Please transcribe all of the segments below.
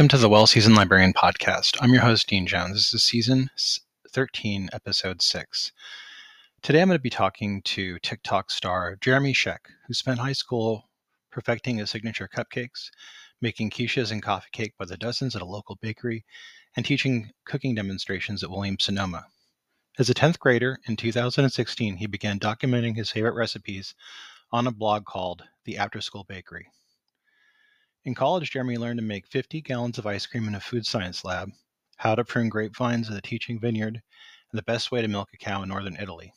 Welcome to the Well Seasoned Librarian Podcast. I'm your host, Dean Jones. This is season 13, episode 6. Today I'm going to be talking to TikTok star Jeremy Scheck, who spent high school perfecting his signature cupcakes, making quiches and coffee cake by the dozens at a local bakery, and teaching cooking demonstrations at Williams Sonoma. As a 10th grader in 2016, he began documenting his favorite recipes on a blog called The After School Bakery. In college, Jeremy learned to make 50 gallons of ice cream in a food science lab, how to prune grapevines at a teaching vineyard, and the best way to milk a cow in northern Italy,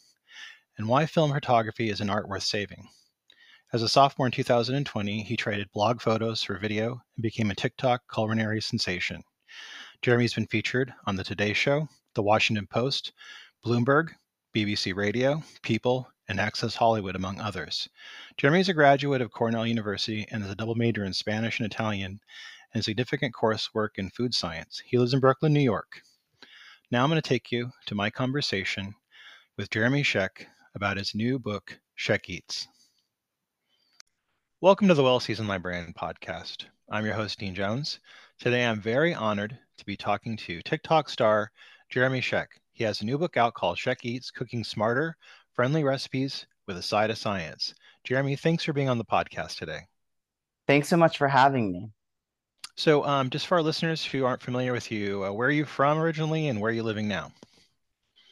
and why film photography is an art worth saving. As a sophomore in 2020, he traded blog photos for video and became a TikTok culinary sensation. Jeremy's been featured on The Today Show, The Washington Post, Bloomberg, BBC Radio, People, and Access Hollywood, among others. Jeremy is a graduate of Cornell University and is a double major in Spanish and Italian and significant coursework in food science. He lives in Brooklyn, New York. Now I'm going to take you to my conversation with Jeremy Scheck about his new book, Scheck Eats. Welcome to the Well Seasoned Librarian podcast. I'm your host, Dean Jones. Today I'm very honored to be talking to TikTok star Jeremy Scheck. He has a new book out called Scheck Eats Cooking Smarter friendly recipes with a side of science. Jeremy, thanks for being on the podcast today. Thanks so much for having me. So, um, just for our listeners who aren't familiar with you, uh, where are you from originally and where are you living now?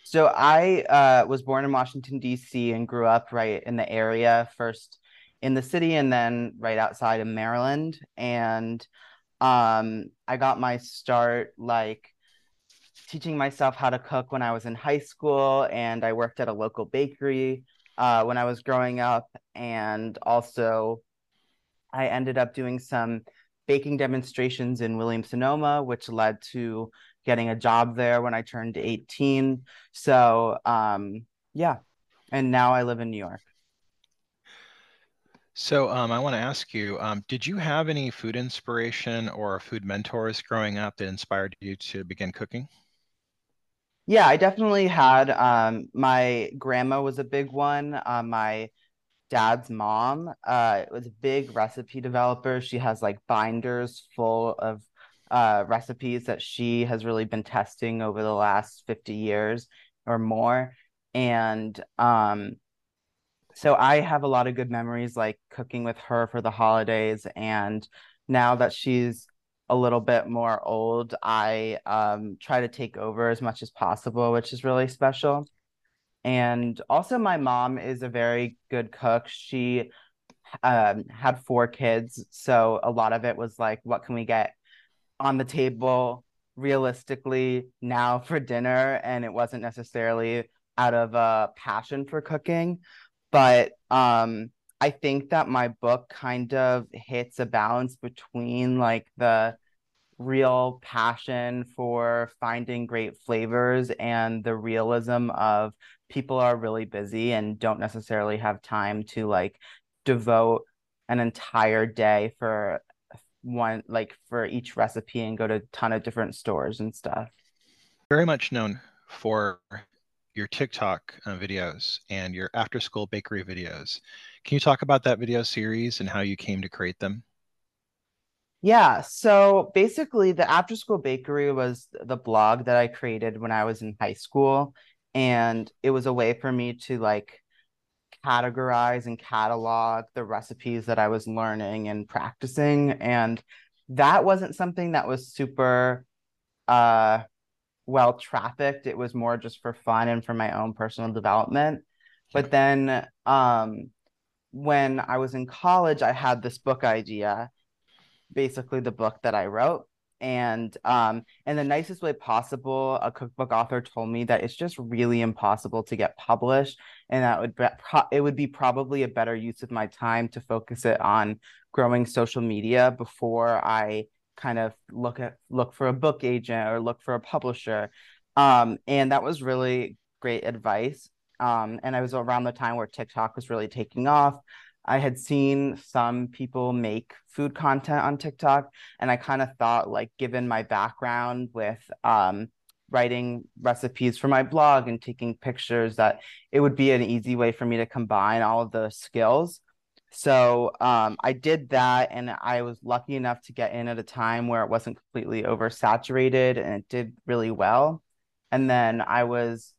So, I uh, was born in Washington, D.C., and grew up right in the area, first in the city and then right outside of Maryland. And um, I got my start like teaching myself how to cook when I was in high school, and I worked at a local bakery uh, when I was growing up. And also, I ended up doing some baking demonstrations in Williams Sonoma, which led to getting a job there when I turned 18. So, um, yeah. And now I live in New York. So, um, I want to ask you um, Did you have any food inspiration or food mentors growing up that inspired you to begin cooking? Yeah, I definitely had. Um, my grandma was a big one. Uh, my dad's mom uh, was a big recipe developer. She has like binders full of uh, recipes that she has really been testing over the last 50 years or more. And um, so I have a lot of good memories like cooking with her for the holidays. And now that she's a little bit more old, I um, try to take over as much as possible, which is really special. And also, my mom is a very good cook. She um, had four kids. So a lot of it was like, what can we get on the table realistically now for dinner? And it wasn't necessarily out of a passion for cooking. But um, I think that my book kind of hits a balance between like the real passion for finding great flavors and the realism of people are really busy and don't necessarily have time to like devote an entire day for one like for each recipe and go to a ton of different stores and stuff. Very much known for your TikTok uh, videos and your after school bakery videos. Can you talk about that video series and how you came to create them? Yeah, so basically, the After School Bakery was the blog that I created when I was in high school, and it was a way for me to like categorize and catalog the recipes that I was learning and practicing, and that wasn't something that was super uh well trafficked. It was more just for fun and for my own personal development. But then um when I was in college, I had this book idea basically the book that I wrote. And um, in the nicest way possible, a cookbook author told me that it's just really impossible to get published, and that would be it would be probably a better use of my time to focus it on growing social media before I kind of look at look for a book agent or look for a publisher. Um, and that was really great advice. Um, and I was around the time where TikTok was really taking off. I had seen some people make food content on TikTok, and I kind of thought, like, given my background with um, writing recipes for my blog and taking pictures, that it would be an easy way for me to combine all of those skills. So um, I did that, and I was lucky enough to get in at a time where it wasn't completely oversaturated, and it did really well. And then I was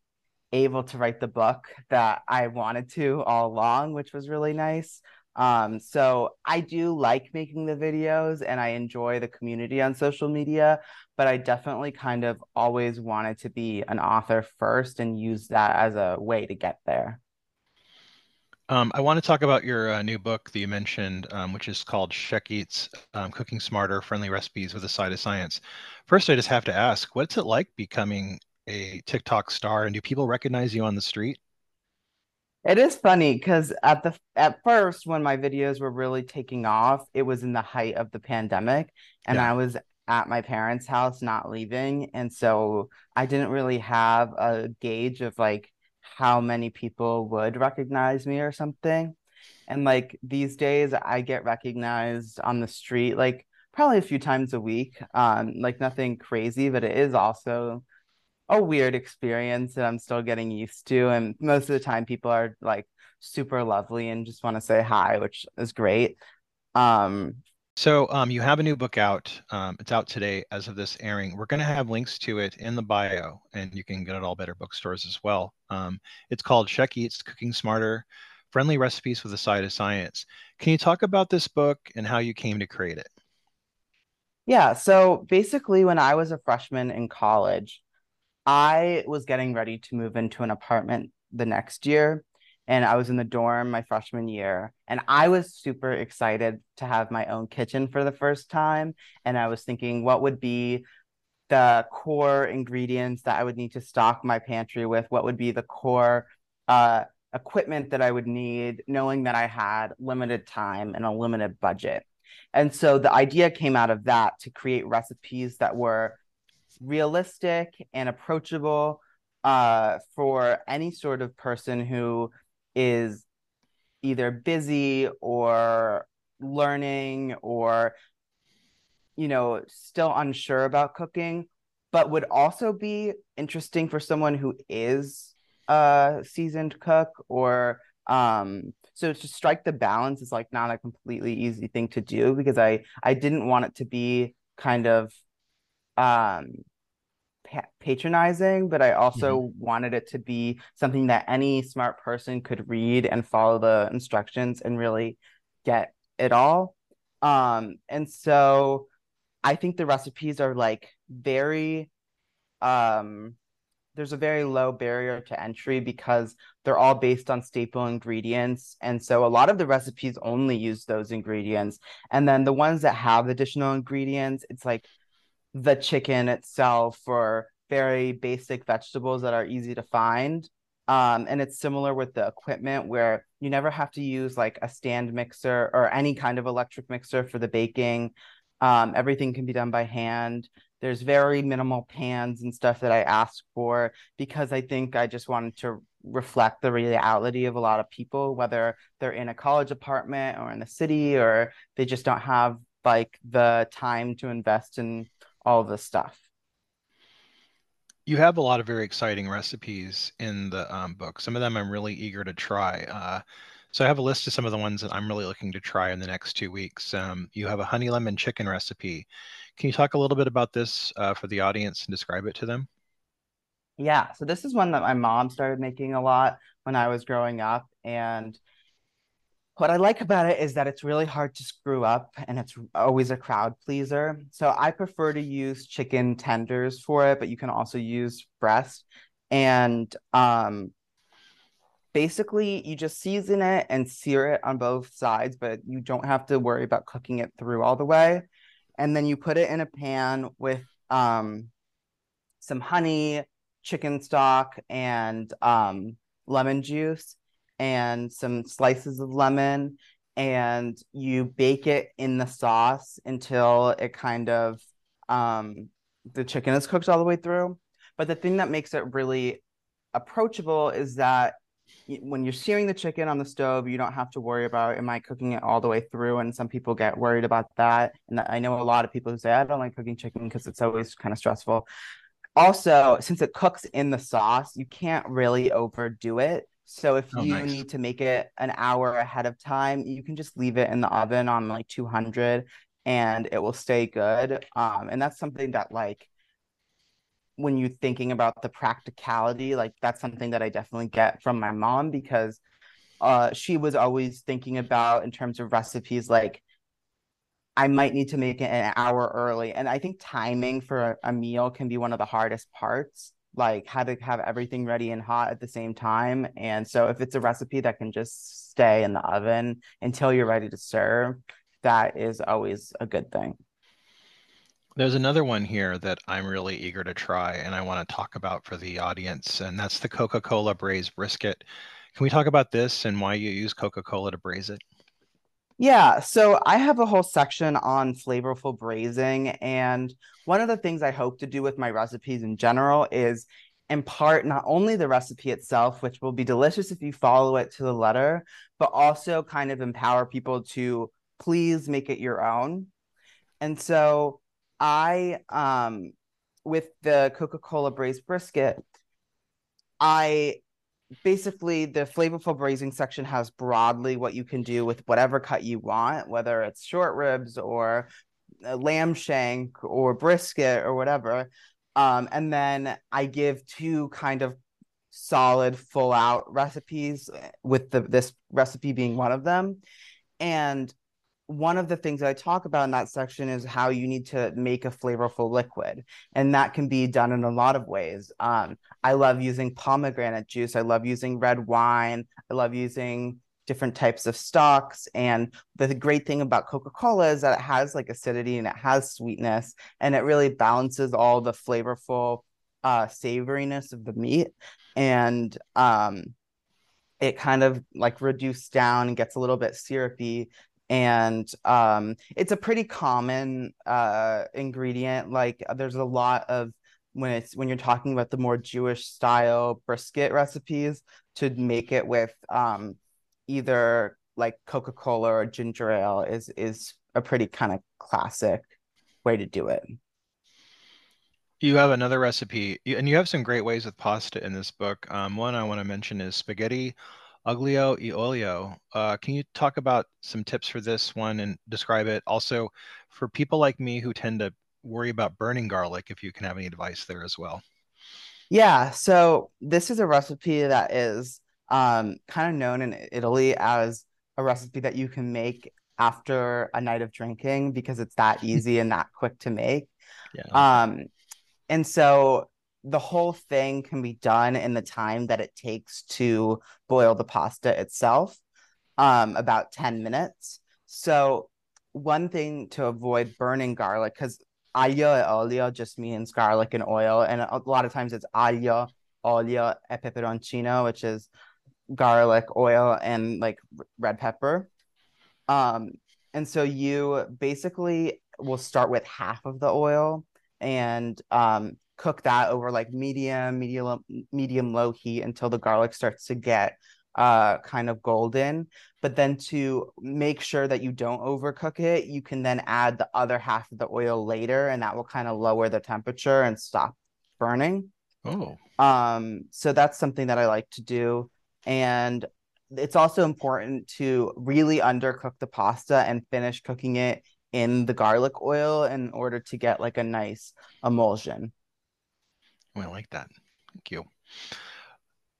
able to write the book that I wanted to all along, which was really nice. Um, so I do like making the videos and I enjoy the community on social media, but I definitely kind of always wanted to be an author first and use that as a way to get there. Um, I want to talk about your uh, new book that you mentioned, um, which is called Scheck Eats um, Cooking Smarter Friendly Recipes with a Side of Science. First, I just have to ask, what's it like becoming a TikTok star and do people recognize you on the street? It is funny because at the at first when my videos were really taking off, it was in the height of the pandemic and Yeah. I was at my parents' house not leaving and so I didn't really have a gauge of like how many people would recognize me or something. And like these days I get recognized on the street like probably a few times a week. Um like nothing crazy, but it is also a weird experience that I'm still getting used to. And most of the time, people are like super lovely and just want to say hi, which is great. Um, So um, you have a new book out. Um, it's out today as of this airing. We're going to have links to it in the bio, and you can get it at all better bookstores as well. Um, it's called Scheck Eats Cooking Smarter Friendly Recipes with a Side of Science. Can you talk about this book and how you came to create it? yeah, so basically, when I was a freshman in college, I was getting ready to move into an apartment the next year, and I was in the dorm my freshman year, and I was super excited to have my own kitchen for the first time. And I was thinking, what would be the core ingredients that I would need to stock my pantry with? What would be the core uh, equipment that I would need, knowing that I had limited time and a limited budget? And so the idea came out of that to create recipes that were realistic and approachable uh, for any sort of person who is either busy or learning or you know still unsure about cooking but would also be interesting for someone who is a seasoned cook or um so to strike the balance is like not a completely easy thing to do because i i didn't want it to be kind of um pa- patronizing, but I also wanted it to be something that any smart person could read and follow the instructions and really get it all. Um, and so I think the recipes are like very um there's a very low barrier to entry because they're all based on staple ingredients. And so a lot of the recipes only use those ingredients. And then the ones that have additional ingredients, it's like the chicken itself or very basic vegetables that are easy to find. Um, and it's similar with the equipment where you never have to use like a stand mixer or any kind of electric mixer for the baking. Um, everything can be done by hand. There's very minimal pans and stuff that I ask for because I think I just wanted to reflect the reality of a lot of people, whether they're in a college apartment or in the city or they just don't have like the time to invest in all the stuff. You have a lot of very exciting recipes in the um, book. Some of them I'm really eager to try. Uh, so I have a list of some of the ones that I'm really looking to try in the next two weeks. Um, you have a honey lemon chicken recipe. Can you talk a little bit about this uh, for the audience and describe it to them? Yeah, so this is one that my mom started making a lot when I was growing up. And what I like about it is that it's really hard to screw up and it's always a crowd pleaser. So I prefer to use chicken tenders for it, but you can also use breast. And um, basically, you just season it and sear it on both sides, but you don't have to worry about cooking it through all the way. And then you put it in a pan with um, some honey, chicken stock, and um, lemon juice, and some slices of lemon. And you bake it in the sauce until it kind of um, the chicken is cooked all the way through. But the thing that makes it really approachable is that when you're searing the chicken on the stove, you don't have to worry about am I cooking it all the way through? And some people get worried about that. And I know a lot of people who say I don't like cooking chicken because it's always kind of stressful also since it cooks in the sauce you can't really overdo it So if Oh, you nice. need to make it an hour ahead of time, you can just leave it in the oven on like 200 and it will stay good. Um, and that's something that like when you're thinking about the practicality, like that's something that I definitely get from my mom because uh she was always thinking about in terms of recipes like I might need to make it an hour early. And I think timing for a, a meal can be one of the hardest parts, like how to have everything ready and hot at the same time. And so if it's a recipe that can just stay in the oven until you're ready to serve, that is always a good thing. There's another one here that I'm really eager to try and I want to talk about for the audience, and that's the Coca-Cola braised brisket. Can we talk about this and why you use Coca-Cola to braise it? Yeah, so I have a whole section on flavorful braising. And one of the things I hope to do with my recipes in general is impart not only the recipe itself, which will be delicious if you follow it to the letter, but also kind of empower people to please make it your own. And so I, um, with the Coca Cola braised brisket, I basically the flavorful braising section has broadly what you can do with whatever cut you want, whether it's short ribs or lamb shank or brisket or whatever. Um, and then I give two kind of solid full out recipes with the this recipe being one of them. And one of the things I talk about in that section is how you need to make a flavorful liquid, and that can be done in a lot of ways. Um, I love using pomegranate juice. I love using red wine. I love using different types of stocks. And the great thing about Coca Cola is that it has like acidity and it has sweetness, and it really balances all the flavorful uh, savoriness of the meat. And um, it kind of like reduced down and gets a little bit syrupy and um, it's a pretty common uh, ingredient. Like there's a lot of when it's when you're talking about the more Jewish style brisket recipes to make it with um, either like Coca Cola or ginger ale is is a pretty kind of classic way to do it. You have another recipe, and you have some great ways with pasta in this book. Um, one I want to mention is spaghetti aglio e olio. Uh, can you talk about some tips for this one and describe it? Also, for people like me who tend to worry about burning garlic, if you can have any advice there as well. Yeah, so this is a recipe that is um, kind of known in Italy as a recipe that you can make after a night of drinking because it's that easy and that quick to make. Yeah. Um, and so the whole thing can be done in the time that it takes to boil the pasta itself, um, about 10 minutes. So, one thing to avoid burning garlic, because aglio e olio just means garlic and oil. And a lot of times it's aglio, olio e peperoncino, which is garlic, oil, and like red pepper. Um, and so you basically will start with half of the oil and um, cook that over like medium, medium, medium low heat until the garlic starts to get uh kind of golden. But then to make sure that you don't overcook it you can then add the other half of the oil later and that will kind of lower the temperature and stop burning. Oh. Um so that's something that i like to do. And it's also important to really undercook the pasta and finish cooking it in the garlic oil in order to get like a nice emulsion I like that. Thank you.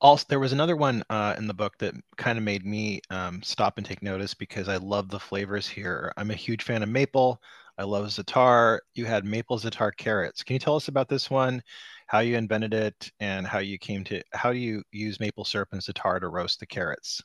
Also, there was another one uh, in the book that kind of made me um, stop and take notice because I love the flavors here. I'm a huge fan of maple. I love za'atar. You had maple za'atar carrots. Can you tell us about this one, how you invented it, and how you came to how do you use maple syrup and za'atar to roast the carrots?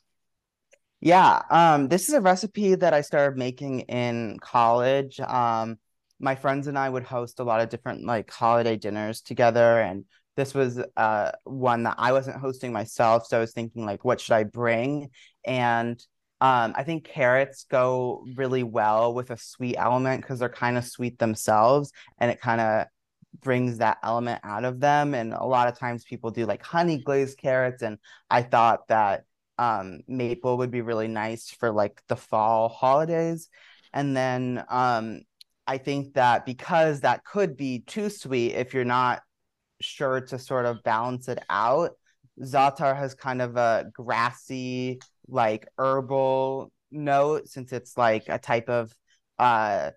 Yeah, um, this is a recipe that I started making in college. Um, my friends and I would host a lot of different like holiday dinners together, and this was uh one that I wasn't hosting myself, so I was thinking like, what should I bring? And um, I think carrots go really well with a sweet element because they're kind of sweet themselves, and it kind of brings that element out of them. And a lot of times people do like honey glazed carrots, and I thought that um, maple would be really nice for like the fall holidays. And then um, I think that because that could be too sweet if you're not sure to sort of balance it out, Za'atar has kind of a grassy, like herbal note since it's like a type of uh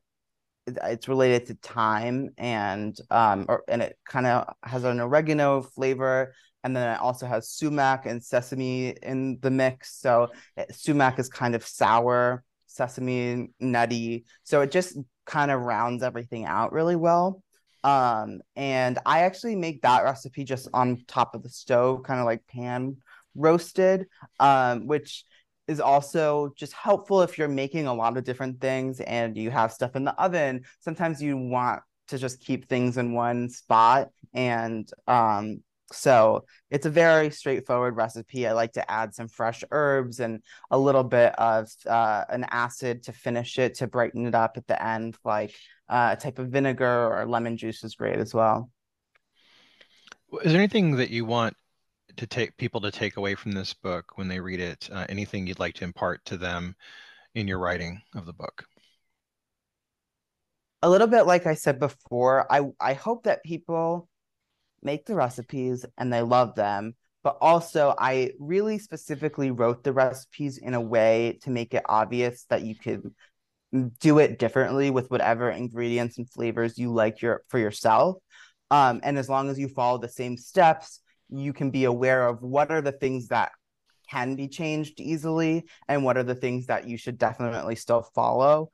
it's related to thyme and um or, and it kind of has an oregano flavor. And then it also has sumac and sesame in the mix. So it, sumac is kind of sour sesame nutty. So it just kind of rounds everything out really well um and i actually make that recipe just on top of the stove kind of like pan roasted um which is also just helpful if you're making a lot of different things and you have stuff in the oven. Sometimes you want to just keep things in one spot. And um, so it's a very straightforward recipe. I like to add some fresh herbs and a little bit of uh, an acid to finish it to brighten it up at the end, like uh, a type of vinegar or lemon juice is great as well. Is there anything that you want to take people to take away from this book when they read it? Uh, anything you'd like to impart to them in your writing of the book? A little bit like I said before, I I hope that people make the recipes and they love them, but also I really specifically wrote the recipes in a way to make it obvious that you could do it differently with whatever ingredients and flavors you like your for yourself. Um, and as long as you follow the same steps, you can be aware of what are the things that can be changed easily and what are the things that you should definitely still follow.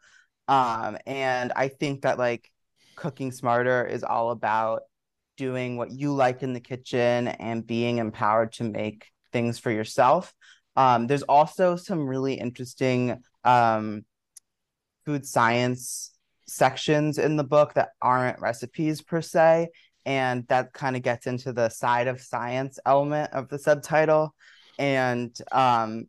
Um, and I think that like cooking smarter is all about doing what you like in the kitchen and being empowered to make things for yourself. Um, there's also some really interesting um, food science sections in the book that aren't recipes per se and that kind of gets into the side of science element of the subtitle and um,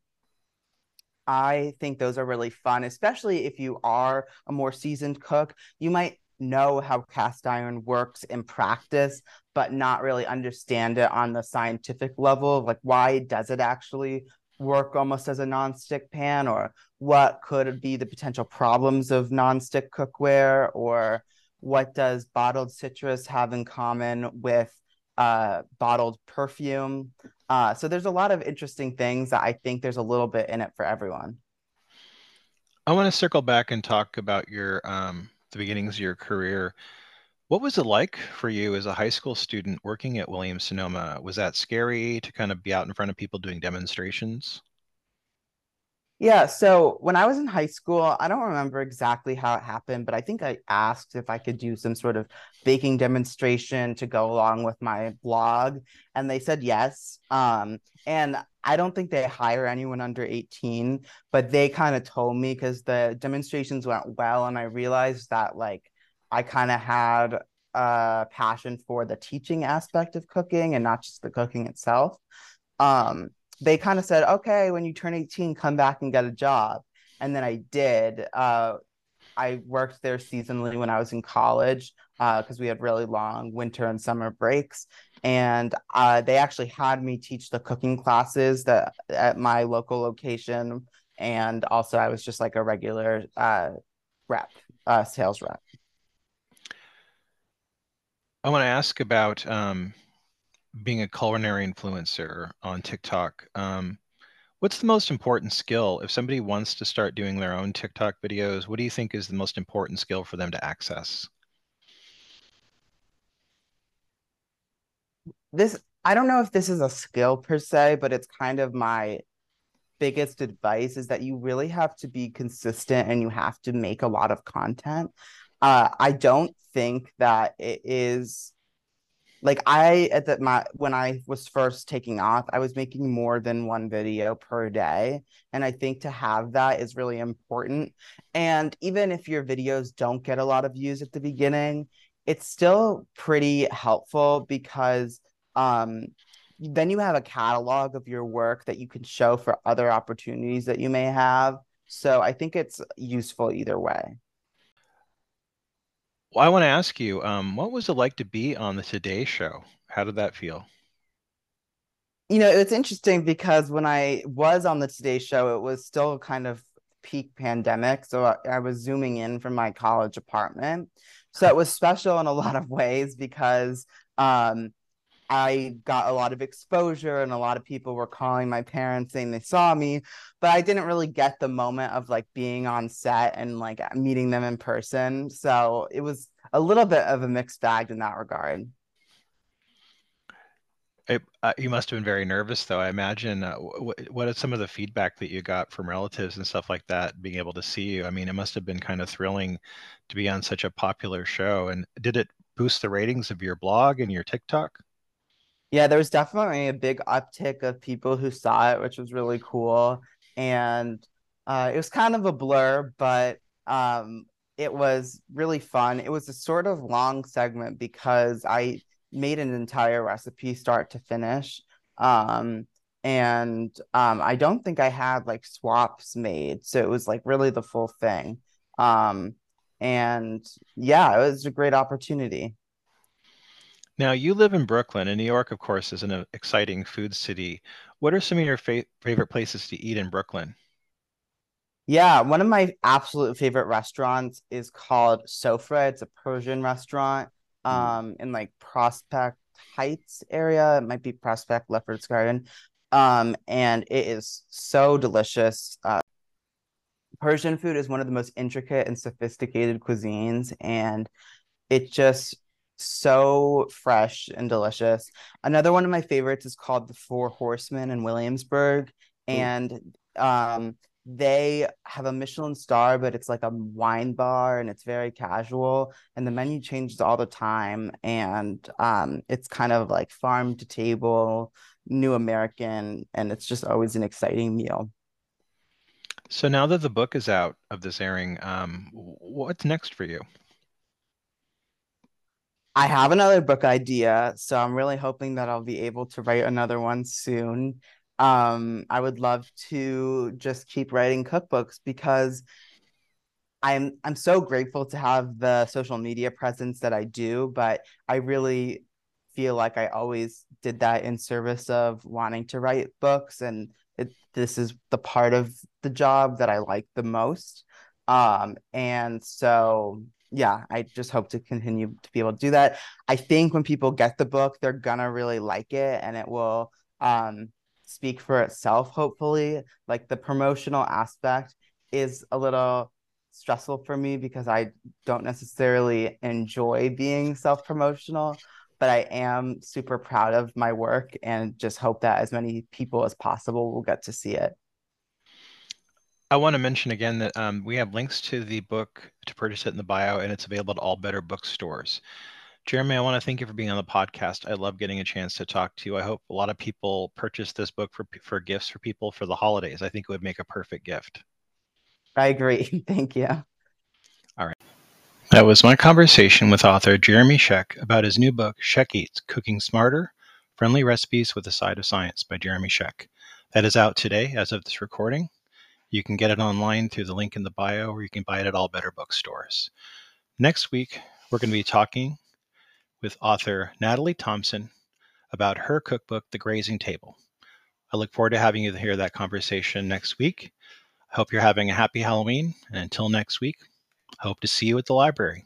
i think those are really fun especially if you are a more seasoned cook you might know how cast iron works in practice but not really understand it on the scientific level like why does it actually work almost as a non-stick pan or what could be the potential problems of non-stick cookware or what does bottled citrus have in common with uh, bottled perfume? Uh, so there's a lot of interesting things that I think there's a little bit in it for everyone. I want to circle back and talk about your um, the beginnings of your career. What was it like for you as a high school student working at Williams Sonoma? Was that scary to kind of be out in front of people doing demonstrations? Yeah, so when I was in high school, I don't remember exactly how it happened, but I think I asked if I could do some sort of baking demonstration to go along with my blog, and they said yes. Um, and I don't think they hire anyone under 18, but they kind of told me because the demonstrations went well, and I realized that like I kind of had a passion for the teaching aspect of cooking and not just the cooking itself. Um, they kind of said, okay, when you turn 18, come back and get a job. And then I did. Uh, I worked there seasonally when I was in college because uh, we had really long winter and summer breaks. And uh, they actually had me teach the cooking classes that at my local location. And also, I was just like a regular uh, rep, uh, sales rep. I want to ask about um, being a culinary influencer on TikTok, um, what's the most important skill if somebody wants to start doing their own TikTok videos? What do you think is the most important skill for them to access? This I don't know if this is a skill per se, but it's kind of my biggest advice is that you really have to be consistent and you have to make a lot of content. Uh, I don't think that it is like I at that my when I was first taking off, I was making more than one video per day. And I think to have that is really important. And even if your videos don't get a lot of views at the beginning, it's still pretty helpful because um then you have a catalog of your work that you can show for other opportunities that you may have. So I think it's useful either way. Well, I want to ask you, um, what was it like to be on the Today Show? How did that feel? You know, it's interesting because when I was on the Today Show, it was still kind of peak pandemic. So I, I was zooming in from my college apartment. So it was special in a lot of ways because um, I got a lot of exposure and a lot of people were calling my parents saying they saw me, but I didn't really get the moment of like being on set and like meeting them in person. So it was a little bit of a mixed bag in that regard. It, uh, you must have been very nervous, though. I imagine. Uh, wh- what is some of the feedback that you got from relatives and stuff like that? Being able to see you, I mean, it must have been kind of thrilling to be on such a popular show. And did it boost the ratings of your blog and your TikTok? Yeah, there was definitely a big uptick of people who saw it, which was really cool. And uh, it was kind of a blur, but um, it was really fun. It was a sort of long segment because I made an entire recipe start to finish. Um, and um, I don't think I had like swaps made. So it was like really the full thing. Um, and yeah, it was a great opportunity. Now, you live in Brooklyn, and New York, of course, is an exciting food city. What are some of your fa- favorite places to eat in Brooklyn? Yeah, one of my absolute favorite restaurants is called Sofreh. It's a Persian restaurant um in like Prospect Heights area. It might be Prospect Lefferts Garden. Um, and it is so delicious. Uh, Persian food is one of the most intricate and sophisticated cuisines, and it just so fresh and delicious. Another one of my favorites is called the Four Horsemen in Williamsburg, and um, they have a Michelin star, but it's like a wine bar and it's very casual, and the menu changes all the time, and um, it's kind of like farm to table, new American, and it's just always an exciting meal. So now that the book is out of this airing, um, what's next for you? I have another book idea, so I'm really hoping that I'll be able to write another one soon. Um, I would love to just keep writing cookbooks because I'm I'm so grateful to have the social media presence that I do, but I really feel like I always did that in service of wanting to write books and it, this is the part of the job that I like the most. Um, and so yeah, I just hope to continue to be able to do that. I think when people get the book, they're gonna really like it and it will um speak for itself, hopefully. Like the promotional aspect is a little stressful for me because I don't necessarily enjoy being self promotional, but I am super proud of my work and just hope that as many people as possible will get to see it. I want to mention again that um, we have links to the book to purchase it in the bio, and it's available at all better bookstores. Jeremy, I want to thank you for being on the podcast. I love getting a chance to talk to you. I hope a lot of people purchase this book for for gifts for people for the holidays. I think it would make a perfect gift. I agree. Thank you. All right. That was my conversation with author Jeremy Scheck about his new book, Scheck Eats Cooking Smarter Friendly Recipes with a Side of Science by Jeremy Scheck. That is out today as of this recording. You can get it online through the link in the bio, or you can buy it at all better bookstores. Next week, we're going to be talking with author Natalie Thompson about her cookbook, The Grazing Table. I look forward to having you hear that conversation next week. I hope you're having a happy Halloween, and until next week, hope to see you at the library.